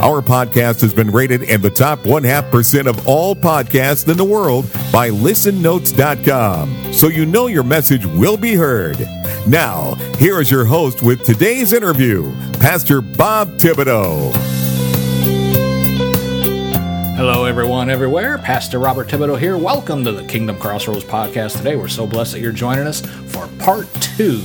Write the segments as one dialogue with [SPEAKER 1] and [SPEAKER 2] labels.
[SPEAKER 1] Our podcast has been rated in the top one half percent of all podcasts in the world by listennotes.com. So you know your message will be heard. Now, here is your host with today's interview, Pastor Bob Thibodeau.
[SPEAKER 2] Hello, everyone, everywhere. Pastor Robert Thibodeau here. Welcome to the Kingdom Crossroads podcast. Today, we're so blessed that you're joining us for part two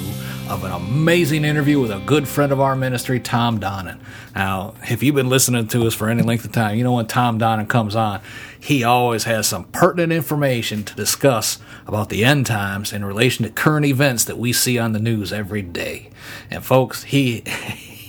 [SPEAKER 2] of an amazing interview with a good friend of our ministry, Tom Donnan. Now, if you've been listening to us for any length of time, you know when Tom Donnan comes on, he always has some pertinent information to discuss about the end times in relation to current events that we see on the news every day. And folks, he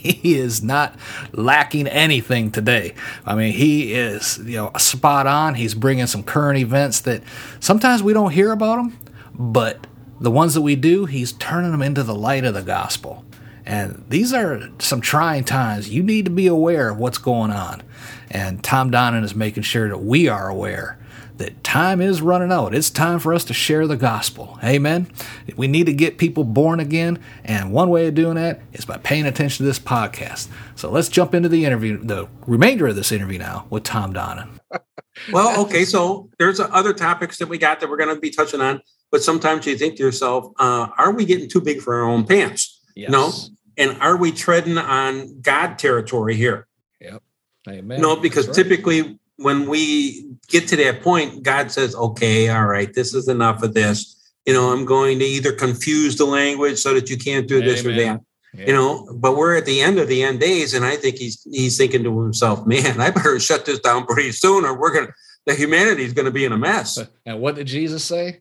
[SPEAKER 2] he is not lacking anything today. I mean, he is you know spot on. He's bringing some current events that sometimes we don't hear about them, but the ones that we do, he's turning them into the light of the gospel. And these are some trying times. You need to be aware of what's going on. And Tom Donnan is making sure that we are aware that time is running out. It's time for us to share the gospel. Amen. We need to get people born again. And one way of doing that is by paying attention to this podcast. So let's jump into the interview, the remainder of this interview now with Tom Donnan.
[SPEAKER 3] well, okay. So there's other topics that we got that we're going to be touching on but sometimes you think to yourself, uh, are we getting too big for our own pants? Yes. No. And are we treading on God territory here?
[SPEAKER 2] Yep. Amen.
[SPEAKER 3] No, because right. typically when we get to that point, God says, okay, all right, this is enough of this. You know, I'm going to either confuse the language so that you can't do this Amen. or that. Yeah. You know, but we're at the end of the end days, and I think he's he's thinking to himself, "Man, I better shut this down pretty soon, or we're gonna the humanity is gonna be in a mess."
[SPEAKER 2] And what did Jesus say?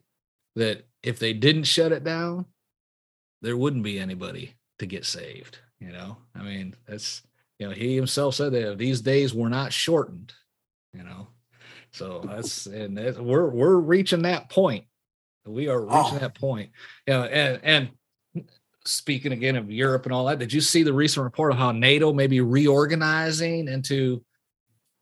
[SPEAKER 2] that if they didn't shut it down, there wouldn't be anybody to get saved. You know, I mean, that's you know, he himself said that these days were not shortened. You know, so that's and that's, we're we're reaching that point. We are reaching oh. that point. You know, and and speaking again of Europe and all that, did you see the recent report of how NATO may be reorganizing into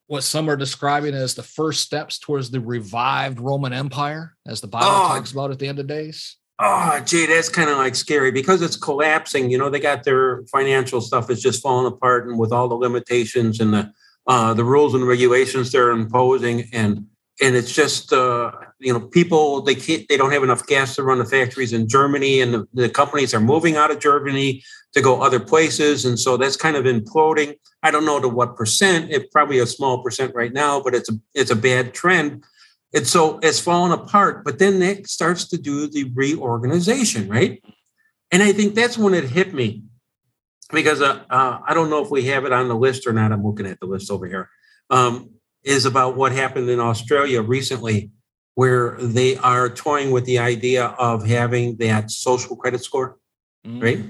[SPEAKER 2] what some are describing as the first steps towards the revived Roman Empire, as the Bible oh, talks about at the end of days?
[SPEAKER 3] Oh, gee, that's kind of like scary because it's collapsing. You know, they got their financial stuff is just falling apart, and with all the limitations and the uh, the rules and regulations they're imposing, and and it's just uh, you know people they can't they don't have enough gas to run the factories in Germany, and the, the companies are moving out of Germany to go other places, and so that's kind of imploding. I don't know to what percent. It's probably a small percent right now, but it's a it's a bad trend. And so it's fallen apart. But then it starts to do the reorganization, right? And I think that's when it hit me because uh, uh, I don't know if we have it on the list or not. I'm looking at the list over here. Um, is about what happened in Australia recently, where they are toying with the idea of having that social credit score, mm. right?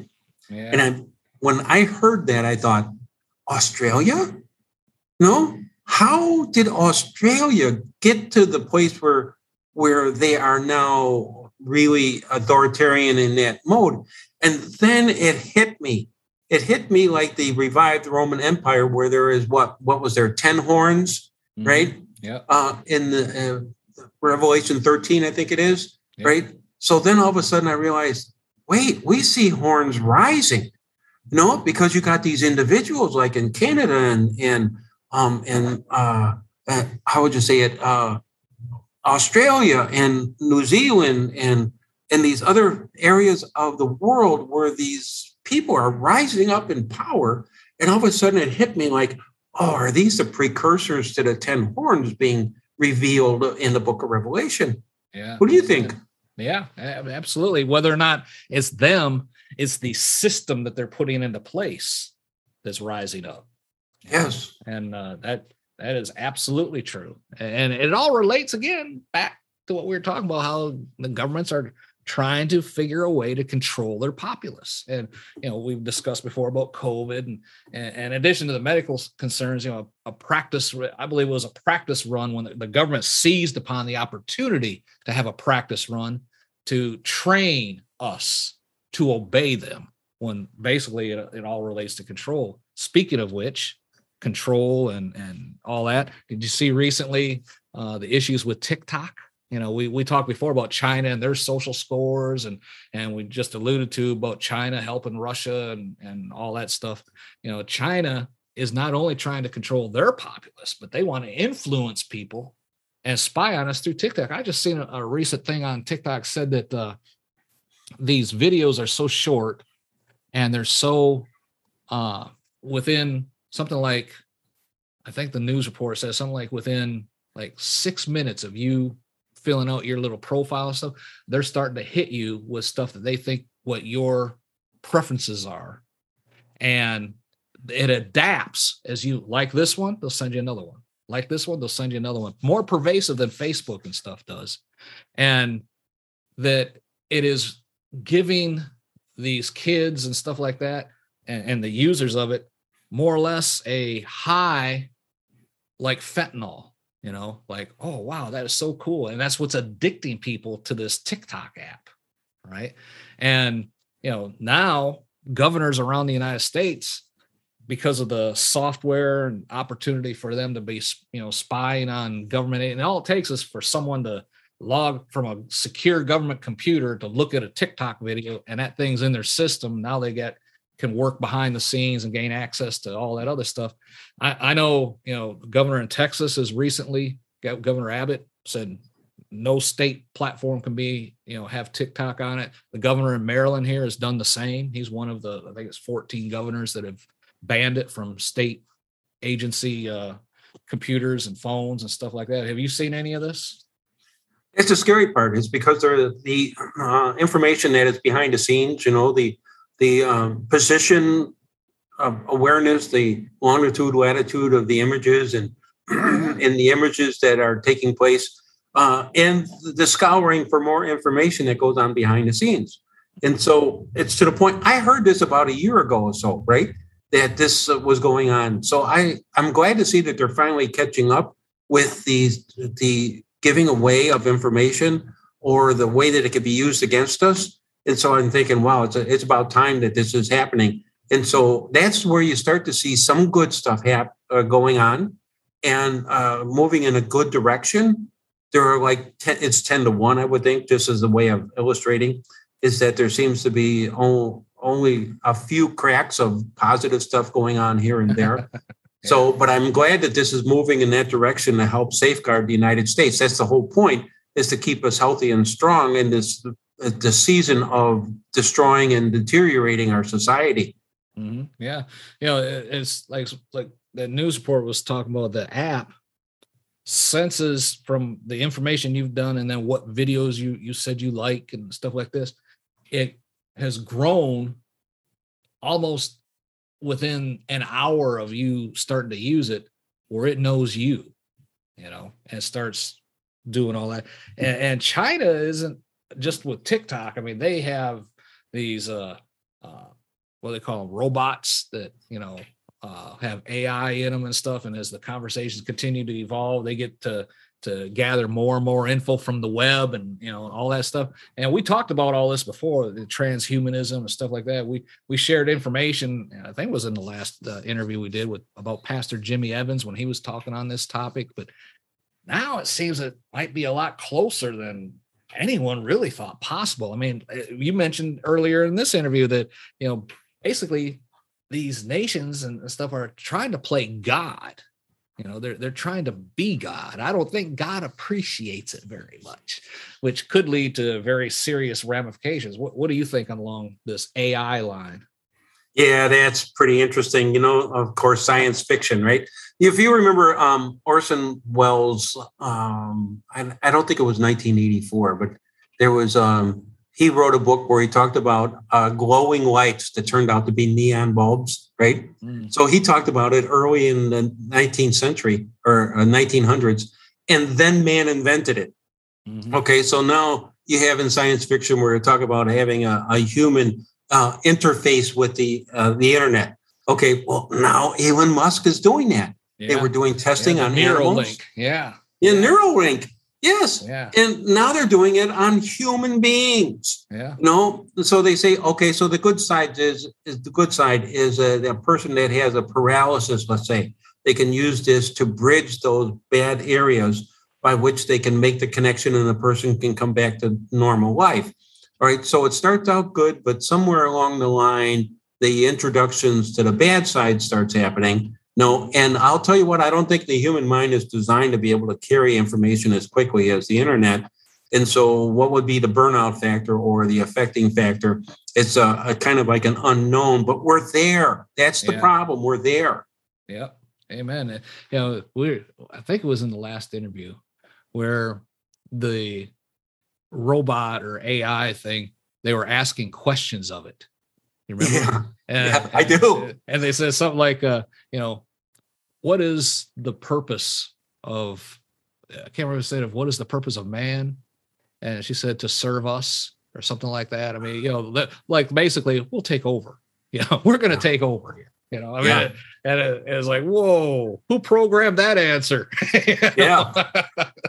[SPEAKER 3] Yeah. And I, when I heard that, I thought, Australia? No. How did Australia get to the place where where they are now really authoritarian in that mode? And then it hit me. It hit me like the revived Roman Empire, where there is what what was there ten horns, mm-hmm. right?
[SPEAKER 2] Yeah.
[SPEAKER 3] Uh, in the uh, Revelation thirteen, I think it is, yep. right? So then all of a sudden I realized, wait, we see horns rising. No, because you got these individuals like in Canada and and um and uh, uh how would you say it uh Australia and New Zealand and and these other areas of the world where these people are rising up in power and all of a sudden it hit me like oh are these the precursors to the 10 horns being revealed in the book of revelation?
[SPEAKER 2] Yeah.
[SPEAKER 3] What do you think?
[SPEAKER 2] Yeah absolutely. Whether or not it's them it's the system that they're putting into place that's rising up.
[SPEAKER 3] Yes,
[SPEAKER 2] and uh, that that is absolutely true, and it all relates again back to what we were talking about how the governments are trying to figure a way to control their populace. And you know, we've discussed before about COVID, and, and, in addition to the medical concerns, you know, a, a, practice, I believe it was a practice run when the, the government seized upon the opportunity to have a practice run to train us to obey them. When basically it, it all relates to control. Speaking of which, control and and all that. Did you see recently uh, the issues with TikTok? You know we we talked before about china and their social scores and and we just alluded to about china helping russia and and all that stuff. You know china is not only trying to control their populace but they want to influence people and spy on us through tiktok. I just seen a, a recent thing on tiktok said that uh, these videos are so short and they're so uh, within something like i think the news report says something like within like six minutes of you filling out your little profile stuff, they're starting to hit you with stuff that they think what your preferences are. And it adapts as you like this one, they'll send you another one. Like this one, they'll send you another one. More pervasive than Facebook and stuff does. And that it is giving these kids and stuff like that and, and the users of it more or less a high like fentanyl you know like oh wow that is so cool. And that's what's addicting people to this tiktok app right? And you know now governors around the united states because of the software and opportunity for them to be you know spying on government and all it takes is for someone to log from a secure government computer to look at a tiktok video and that thing's in their system. Now they get can work behind the scenes and gain access to all that other stuff. I, I know, you know, governor in Texas has recently, Governor Abbott said no state platform can be, you know, have TikTok on it. The governor in Maryland here has done the same. He's one of the, I think it's 14 governors that have banned it from state agency uh, computers and phones and stuff like that. Have you seen any of this?
[SPEAKER 3] It's the scary part. It's because the uh, information that is behind the scenes, you know, the the um, position of awareness, the longitude, latitude of the images, and in the images that are taking place, uh, and the scouring for more information that goes on behind the scenes. And so it's to the point. I heard this about a year ago or so, right? That this uh, was going on. So I I'm glad to see that they're finally catching up with the the giving away of information or the way that it could be used against us and so I'm thinking, wow, it's a, it's about time that this is happening. And so that's where you start to see some good stuff hap- uh, going on and uh, moving in a good direction. There are like 10, it's 10 to 1, I would think, just as a way of illustrating, is that there seems to be only, only a few cracks of positive stuff going on here and there. So, but I'm glad that this is moving in that direction to help safeguard the United States. That's the whole point is to keep us healthy and strong in this the season of destroying and deteriorating our society.
[SPEAKER 2] Mm-hmm. Yeah, you know, it's like like the news report was talking about the app senses from the information you've done and then what videos you you said you like and stuff like this. It has grown almost within an hour of you starting to use it, where it knows you, you know, and starts doing all that. And, and China isn't just with TikTok, I mean, they have these uh, uh what they call them robots that you know uh, have AI in them and stuff. And as the conversations continue to evolve, they get to to gather more and more info from the web and you know all that stuff. And we talked about all this before, the transhumanism and stuff like that. We we shared information. I think was in the last uh, interview we did with about Pastor Jimmy Evans when he was talking on this topic. But now it seems it might be a lot closer than anyone really thought possible. I mean, uh, you mentioned earlier in this interview that, you know, basically these nations and stuff are trying to play God. You know, they're they're trying to be God. I don't think God appreciates it very much, which could lead to very serious ramifications. What what do you think along this AI line?
[SPEAKER 3] Yeah, that's pretty interesting. You know, of course, science fiction, right? If you remember um, Orson Welles, um, I, I, don't think it was 1984, but there was um, he wrote a book where he talked about uh, glowing lights that turned out to be neon bulbs, right? Mm. So he talked about it early in the 19th century or uh, 1900s, and then man invented it. Mm-hmm. Okay, so now you have in science fiction where you talk about having a, a human uh, interface with the uh, the internet. Okay, well now Elon Musk is doing that. Yeah. They were doing testing yeah, on animals.
[SPEAKER 2] Yeah.
[SPEAKER 3] In yeah. Neuralink. Yes.
[SPEAKER 2] Yeah.
[SPEAKER 3] And now they're doing it on human beings.
[SPEAKER 2] Yeah.
[SPEAKER 3] no. So they say, okay, so the good side is, is the good side is a, a person that has a paralysis, let's say, they can use this to bridge those bad areas by which they can make the connection and the person can come back to normal life. All right. So it starts out good, but somewhere along the line, the introductions to the bad side starts happening no, and I'll tell you what, I don't think the human mind is designed to be able to carry information as quickly as the internet. And so, what would be the burnout factor or the affecting factor? It's a, a kind of like an unknown, but we're there. That's the yeah. problem. We're there.
[SPEAKER 2] Yeah. Amen. You know, we I think it was in the last interview where the robot or AI thing, they were asking questions of it.
[SPEAKER 3] You remember? Yeah, and, yeah I do.
[SPEAKER 2] And they said something like, uh, you know, what is the purpose of, I can't remember the state of what is the purpose of man? And she said to serve us or something like that. I mean, you know, like basically we'll take over. You know, we're going to take over here. You know, I mean, yeah. and it, it, was like, whoa, who programmed that answer?
[SPEAKER 3] yeah,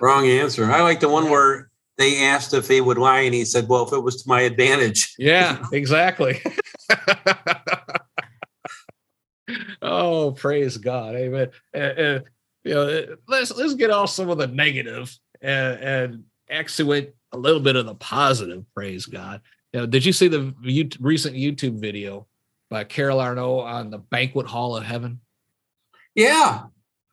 [SPEAKER 3] wrong answer. I like the one where they asked if he would lie, and he said, "Well, if it was to my advantage."
[SPEAKER 2] Yeah, exactly. oh, praise God, Amen. And, and, you know, uh, let's let's get off some of the negative and, and exude a little bit of the positive. Praise God. You know, did you see the recent YouTube video by Carol Arnott on the banquet hall of heaven?
[SPEAKER 3] Yeah.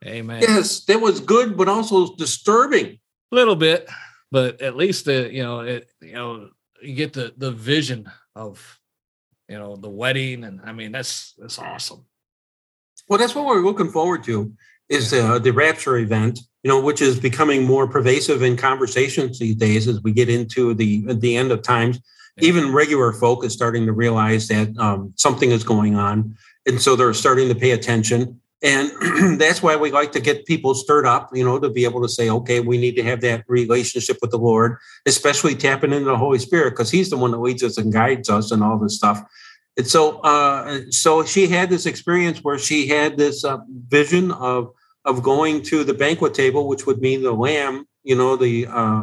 [SPEAKER 2] Amen.
[SPEAKER 3] Yes, that was good, but also disturbing.
[SPEAKER 2] A little bit, but at least the you know it you know you get the the vision of you know the wedding and i mean that's that's awesome.
[SPEAKER 3] Well that's what we're looking forward to is uh, the rapture event you know which is becoming more pervasive in conversations these days as we get into the the end of times. Yeah. even regular folk is starting to realize that um, something is going on and so they're starting to pay attention and that's why we like to get people stirred up, you know, to be able to say, okay, we need to have that relationship with the Lord, especially tapping into the Holy Spirit, because He's the one that leads us and guides us and all this stuff. And so, uh, so she had this experience where she had this uh, vision of of going to the banquet table, which would mean the Lamb, you know, the uh,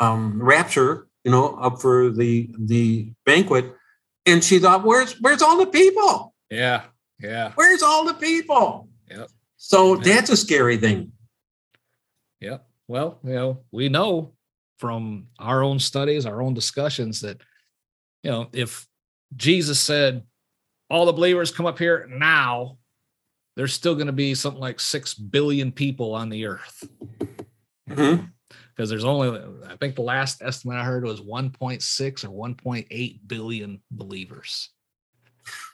[SPEAKER 3] um, rapture, you know, up for the the banquet, and she thought, "Where's where's all the people?"
[SPEAKER 2] Yeah, yeah.
[SPEAKER 3] Where's all the people?
[SPEAKER 2] Yep.
[SPEAKER 3] So that's a scary thing.
[SPEAKER 2] Yep. Well, you know, we know from our own studies, our own discussions that, you know, if Jesus said, all the believers come up here now, there's still going to be something like 6 billion people on the earth. Mm-hmm because there's only I think the last estimate I heard was 1.6 or 1.8 billion believers.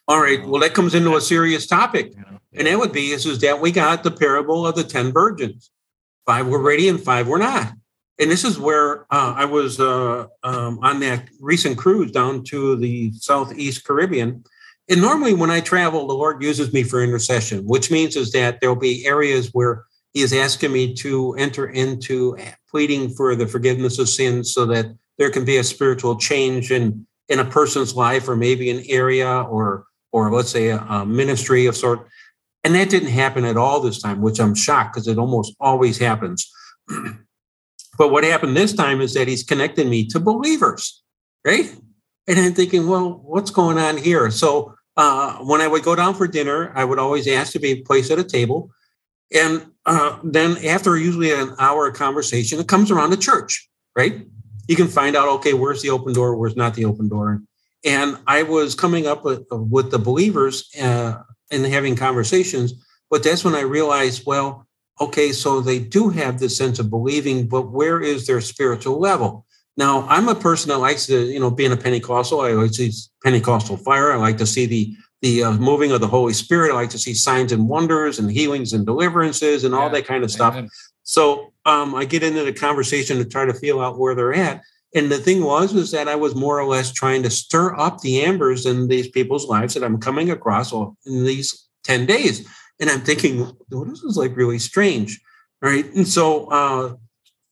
[SPEAKER 3] All right. Well, that comes into a serious topic. And that would be is, is that we got the parable of the 10 virgins. Five were ready and five were not. And this is where uh, I was uh, um, on that recent cruise down to the Southeast Caribbean. And normally when I travel, the Lord uses me for intercession, which means is that there'll be areas where he is asking me to enter into pleading for the forgiveness of sins so that there can be a spiritual change in, in a person's life or maybe an area or or let's say a, a ministry of sort. And that didn't happen at all this time, which I'm shocked because it almost always happens. but what happened this time is that he's connecting me to believers, right? And I'm thinking, well, what's going on here? So uh, when I would go down for dinner, I would always ask to be placed at a table. And uh, then after usually an hour of conversation, it comes around the church, right? You can find out, okay, where's the open door, where's not the open door. And I was coming up with, with the believers uh, and having conversations. But that's when I realized, well, okay, so they do have this sense of believing, but where is their spiritual level? Now, I'm a person that likes to, you know, being a Pentecostal, I like to see Pentecostal fire. I like to see the the uh, moving of the Holy Spirit. I like to see signs and wonders and healings and deliverances and all that kind of stuff. Amen. So um, I get into the conversation to try to feel out where they're at. And the thing was, was that I was more or less trying to stir up the embers in these people's lives that I'm coming across in these 10 days. And I'm thinking, well, this is like really strange. Right. And so uh,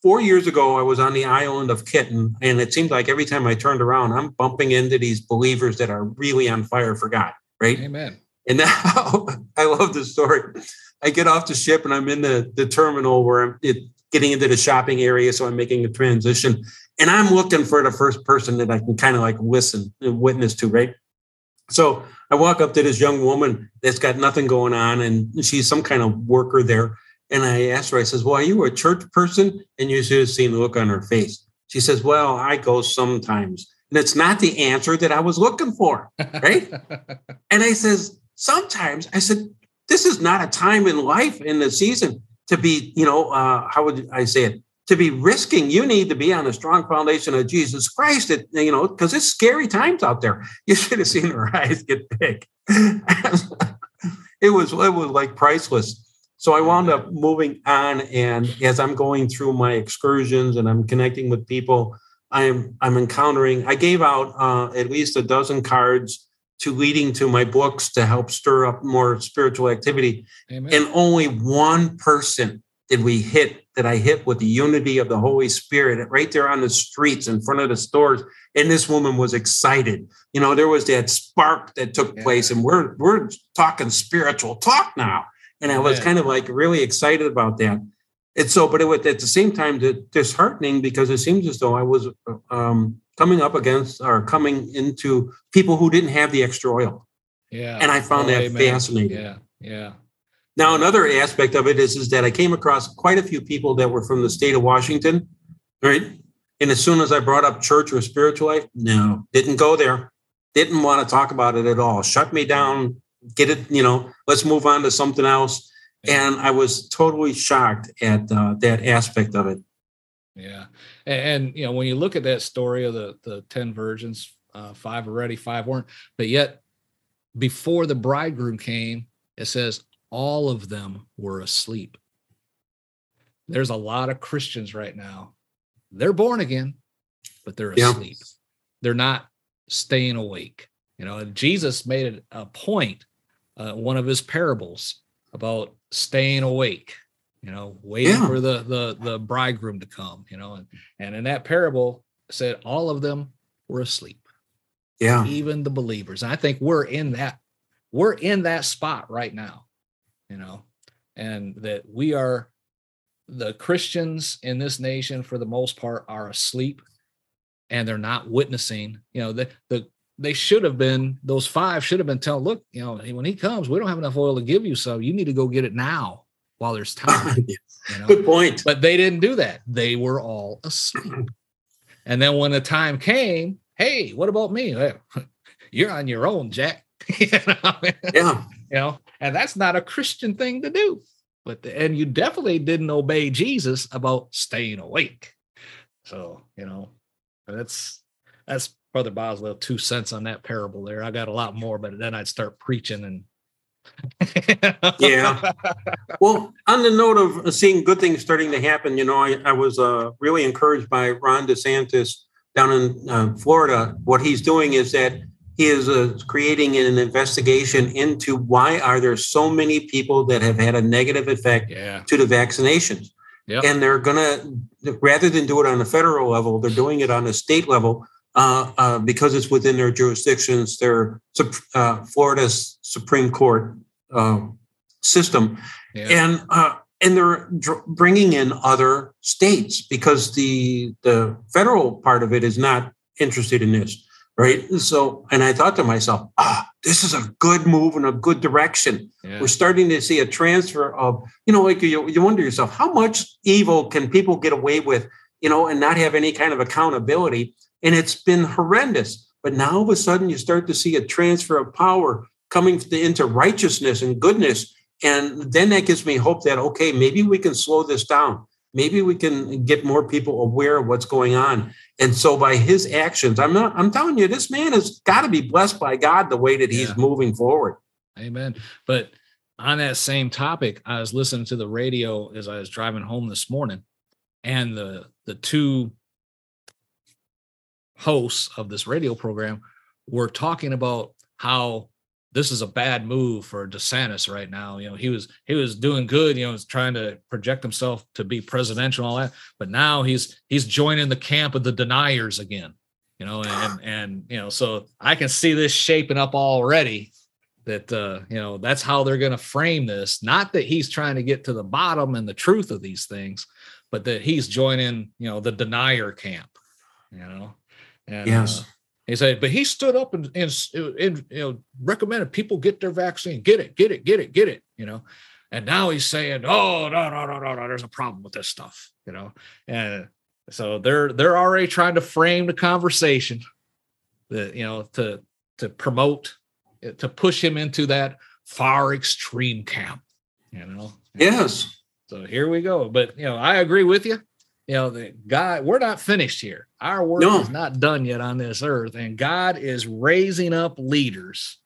[SPEAKER 3] four years ago, I was on the island of Kitten, and it seemed like every time I turned around, I'm bumping into these believers that are really on fire for God, right?
[SPEAKER 2] Amen.
[SPEAKER 3] And now I love this story. I get off the ship and I'm in the, the terminal where I'm it, getting into the shopping area. So I'm making a transition and I'm looking for the first person that I can kind of like listen and witness to, right? So I walk up to this young woman that's got nothing going on and she's some kind of worker there. And I asked her, I says, Well, are you a church person? And you should have seen the look on her face. She says, Well, I go sometimes. And it's not the answer that I was looking for. Right. and I says, Sometimes I said, This is not a time in life in the season to be, you know, uh, how would I say it? To be risking, you need to be on a strong foundation of Jesus Christ. It, you know, because it's scary times out there. You should have seen her eyes get big. it was it was like priceless. So I wound up moving on, and as I'm going through my excursions and I'm connecting with people, I'm I'm encountering. I gave out uh, at least a dozen cards to leading to my books to help stir up more spiritual activity, Amen. and only one person did we hit that I hit with the unity of the Holy Spirit right there on the streets in front of the stores. And this woman was excited. You know, there was that spark that took yeah. place, and we're we're talking spiritual talk now. And I was kind of like really excited about that. And so, but it was at the same time disheartening because it seems as though I was um, coming up against or coming into people who didn't have the extra oil.
[SPEAKER 2] Yeah.
[SPEAKER 3] And I found oh, that amen. fascinating.
[SPEAKER 2] Yeah. Yeah.
[SPEAKER 3] Now, another aspect of it is, is that I came across quite a few people that were from the state of Washington, right? And as soon as I brought up church or spiritual life, no, didn't go there. Didn't want to talk about it at all. Shut me down, get it, you know, let's move on to something else. And I was totally shocked at uh, that aspect of it.
[SPEAKER 2] Yeah. And, and, you know, when you look at that story of the, the 10 virgins, uh, five were ready, five weren't, but yet before the bridegroom came, it says all of them were asleep. There's a lot of Christians right now. They're born again, but they're asleep. Yeah. They're not staying awake. You know, Jesus made it a point uh, one of his parables about staying awake you know waiting yeah. for the the the bridegroom to come you know and and in that parable said all of them were asleep.
[SPEAKER 3] Yeah.
[SPEAKER 2] Even the believers. And i think we're in that we're in that spot right now you know and that we are the christians in this nation for the most part are asleep and they're not witnessing you know the the they should have been those five should have been telling look you know when he comes we don't have enough oil to give you so you need to go get it now while there's time
[SPEAKER 3] you know? good point.
[SPEAKER 2] But they didn't do that. They were all asleep. And then when the time came hey what about me? You're on your own jack.
[SPEAKER 3] You know? yeah.
[SPEAKER 2] You know? And that's not a christian thing to do. But the, and you definitely didn't obey jesus about staying awake. So you know that's that's Brother Boswell two cents on that parable there. I got a lot more, but then I'd start preaching and
[SPEAKER 3] yeah. Well, on the note of seeing good things starting to happen, you know, I, I was uh, really encouraged by Ron DeSantis down in uh, Florida. What he's doing is that he is uh, creating an investigation into why are there so many people that have had a negative effect
[SPEAKER 2] yeah.
[SPEAKER 3] to the vaccinations. Yep. And they're going to, rather than do it on a federal level, they're doing it on a state level uh, uh, because it's within their jurisdictions, their uh, Florida's Supreme Court um, system, yeah. and uh, and they're dr- bringing in other states because the the federal part of it is not interested in this, right? So, and I thought to myself, ah, this is a good move in a good direction. Yeah. We're starting to see a transfer of, you know, like you, you wonder yourself, how much evil can people get away with, you know, and not have any kind of accountability? And it's been horrendous. But now all of a sudden, you start to see a transfer of power coming into righteousness and goodness. And then that gives me hope that, okay, maybe we can slow this down. Maybe we can get more people aware of what's going on. And so by his actions, I'm not, I'm telling you, this man has got to be blessed by God the way that he's yeah. moving forward.
[SPEAKER 2] Amen. But on that same topic, I was listening to the radio as I was driving home this morning, and the the two hosts of this radio program were talking about how this is a bad move for DeSantis right now. You know, he was he was doing good. You know, was trying to project himself to be presidential and all that. But now he's he's joining the camp of the deniers again. You know, and and you know, so I can see this shaping up already. That uh, you know, that's how they're going to frame this. Not that he's trying to get to the bottom and the truth of these things, but that he's joining, you know, the denier camp. You know, and,
[SPEAKER 3] yes.
[SPEAKER 2] Uh, he said, but he stood up and, and, and, you know recommended people get their vaccine, get it, get it, get it, get it. You know, and now he's saying, oh no no no no no, there's a problem with this stuff. You know, and so they're they're already trying to frame the conversation that you know to to promote to push him into that far extreme camp. You know.
[SPEAKER 3] Yes.
[SPEAKER 2] So here we go. But you know, I agree with you you know, the God, we're not finished here. Our work no. is not done yet on this earth, and God is raising up leaders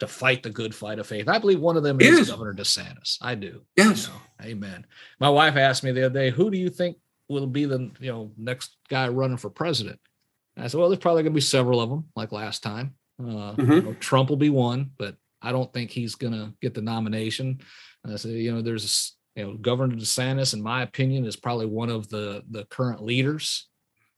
[SPEAKER 2] to fight the good fight of faith. I believe one of them is, is. Governor DeSantis. I do.
[SPEAKER 3] Yes.
[SPEAKER 2] You know, amen. My wife asked me the other day, "Who do you think will be the you know next guy running for president?" And I said, "Well, there's probably going to be several of them, like last time. Uh, mm-hmm. you know, Trump will be one, but I don't think he's going to get the nomination." And I said, "You know, there's you know, Governor DeSantis, in my opinion, is probably one of the the current leaders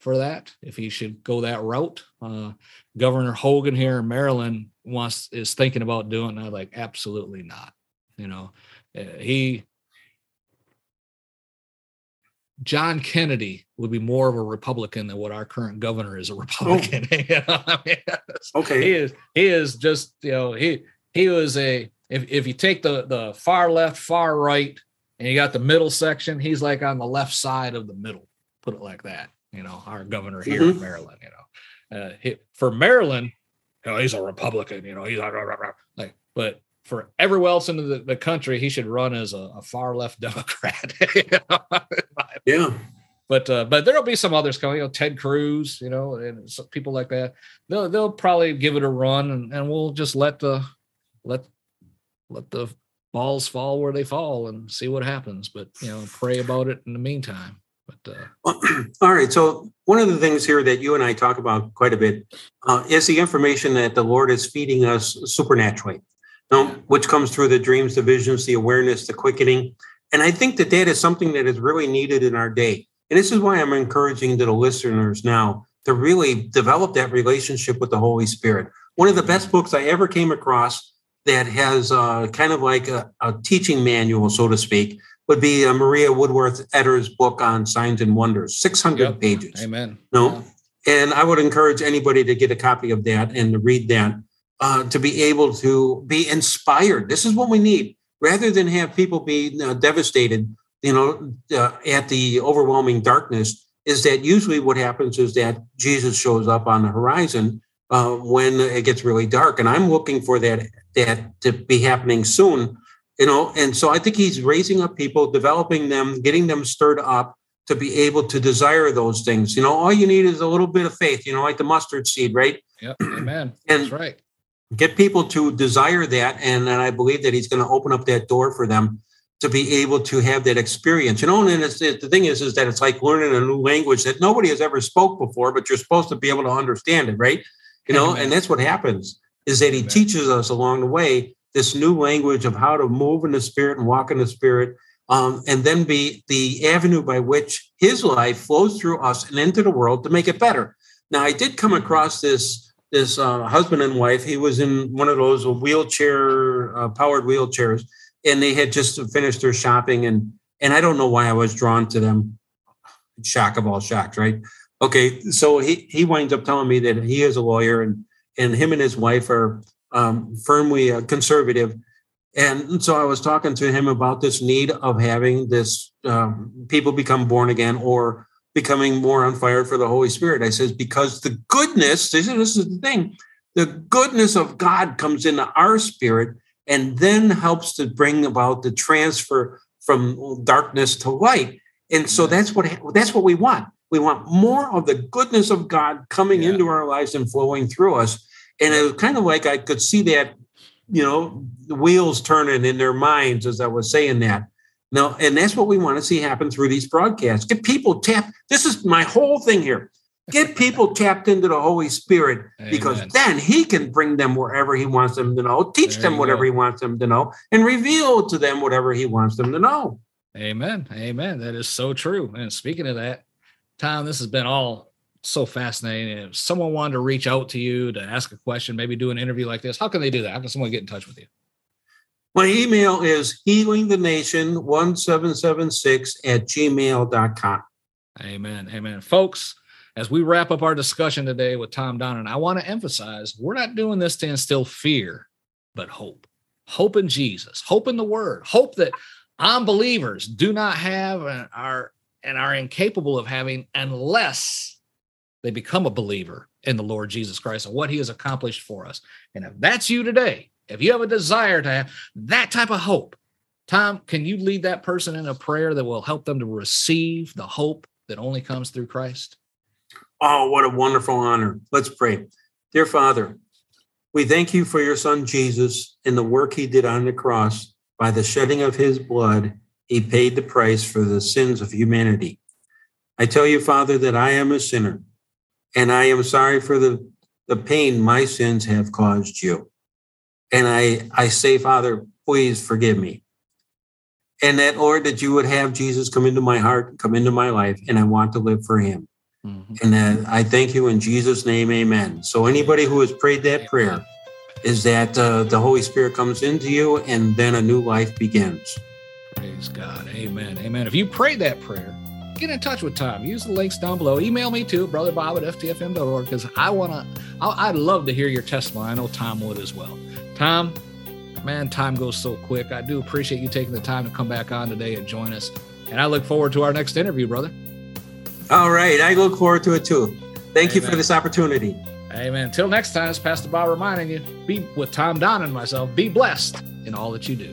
[SPEAKER 2] for that. If he should go that route, uh, Governor Hogan here in Maryland wants is thinking about doing that. Like, absolutely not. You know, uh, he John Kennedy would be more of a Republican than what our current governor is a Republican. Oh. you know I mean,
[SPEAKER 3] okay,
[SPEAKER 2] he is he is just you know he he was a if if you take the the far left far right and you got the middle section. He's like on the left side of the middle. Put it like that. You know, our governor here mm-hmm. in Maryland. You know, uh, he, for Maryland, you know, he's a Republican. You know, he's like, rah, rah, rah. like but for everywhere else in the, the country, he should run as a, a far left Democrat. you know?
[SPEAKER 3] yeah.
[SPEAKER 2] But uh, but there'll be some others coming. You know, Ted Cruz. You know, and people like that. They'll they'll probably give it a run, and, and we'll just let the let let the balls fall where they fall and see what happens. But you know, pray about it in the meantime. But uh,
[SPEAKER 3] all right. So one of the things here that you and I talk about quite a bit uh, is the information that the Lord is feeding us supernaturally, know, which comes through the dreams, the visions, the awareness, the quickening. And I think that that is something that is really needed in our day. And this is why I'm encouraging the listeners now to really develop that relationship with the Holy Spirit. One of the best books I ever came across that has uh, kind of like a, a, teaching manual, so to speak, would be uh, Maria Woodworth Etter's book on signs and wonders, 600 yep. pages.
[SPEAKER 2] Amen.
[SPEAKER 3] No, yeah. and I would encourage anybody to get a copy of that and to read that uh, to be able to be inspired. This is what we need, rather than have people be uh, devastated. You know, uh, at the overwhelming darkness, is that usually what happens is that Jesus shows up on the horizon uh, when it gets really dark, and I'm looking for that that to be happening soon you know? And so i think he's raising up people developing them getting them stirred up to be able to desire those things you know? All you need is a little bit of faith you know like the mustard seed right?
[SPEAKER 2] Yep amen.
[SPEAKER 3] And
[SPEAKER 2] that's right.
[SPEAKER 3] get people to desire that and then i believe that he's going to open up that door for them to be able to have that experience you know? And it's, it, the thing is is that it's like learning a new language that nobody has ever spoke before but you're supposed to be able to understand it right you know and that's what happens is that he Amen. teaches us along the way this new language of how to move in the spirit and walk in the spirit um, and then be the avenue by which his life flows through us and into the world to make it better. Now i did come across this this uh, husband and wife. He was in one of those wheelchair uh, powered wheelchairs and they had just finished their shopping and and i don't know why i was drawn to them. Shock of all shocks right okay so he he winds up telling me that he is a lawyer and and him and his wife are um, firmly uh, conservative. And so I was talking to him about this need of having this um, people become born again or becoming more on fire for the Holy Spirit. I says because the goodness, this is the thing, the goodness of God comes into our spirit and then helps to bring about the transfer from darkness to light. And so that's what that's what we want. We want more of the goodness of God coming yeah. into our lives and flowing through us. And it was kind of like I could see that, you know, the wheels turning in their minds as I was saying that. No, and that's what we want to see happen through these broadcasts. Get people tapped. This is my whole thing here. Get people tapped into the Holy Spirit because then He can bring them wherever He wants them to know, teach
[SPEAKER 2] There
[SPEAKER 3] them whatever
[SPEAKER 2] go.
[SPEAKER 3] He wants them to know, and reveal to them whatever He wants them to know.
[SPEAKER 2] Amen. Amen. That is so true. And speaking of that, Tom, this has been all so fascinating. If someone wanted to reach out to you to ask a question, maybe do an interview like this, how can they do that? How can someone get in touch with you?
[SPEAKER 3] My email is healingthenation1776 at gmail.com.
[SPEAKER 2] Amen. Amen. Folks, as we wrap up our discussion today with Tom Donnan, I want to emphasize we're not doing this to instill fear, but hope. Hope in Jesus, hope in the word, hope that unbelievers do not have and are and are incapable of having unless they become a believer in the Lord Jesus Christ and what he has accomplished for us. And if that's you today, if you have a desire to have that type of hope, Tom, can you lead that person in a prayer that will help them to receive the hope that only comes through Christ?
[SPEAKER 3] Oh, what a wonderful honor. Let's pray. Dear Father, we thank you for your son Jesus and the work he did on the cross. By the shedding of his blood, he paid the price for the sins of humanity. I tell you, Father, that I am a sinner and I am sorry for the, the pain my sins have caused you. And I, I say, Father, please forgive me. And that, Lord, that you would have Jesus come into my heart, come into my life, and I want to live for him.
[SPEAKER 2] Mhm.
[SPEAKER 3] And uh, I thank you in Jesus' name, amen. So, anybody who has prayed that prayer is that uh, the Holy Spirit comes into you and then a new life begins.
[SPEAKER 2] Praise God. Amen. Amen. If you prayed that prayer, get in touch with Tom. Use the links down below. Email me too, brother Bob at ftfm.org, because I want to, I'd love to hear your testimony. I know Tom would as well. Tom, man, time goes so quick. I do appreciate you taking the time to come back on today and join us. And I look forward to our next interview, brother.
[SPEAKER 3] All right. I look forward to it too. Thank you for this opportunity.
[SPEAKER 2] Amen. Till next time, it's Pastor Bob reminding you, be with Tom Don and myself, be blessed in all that you do.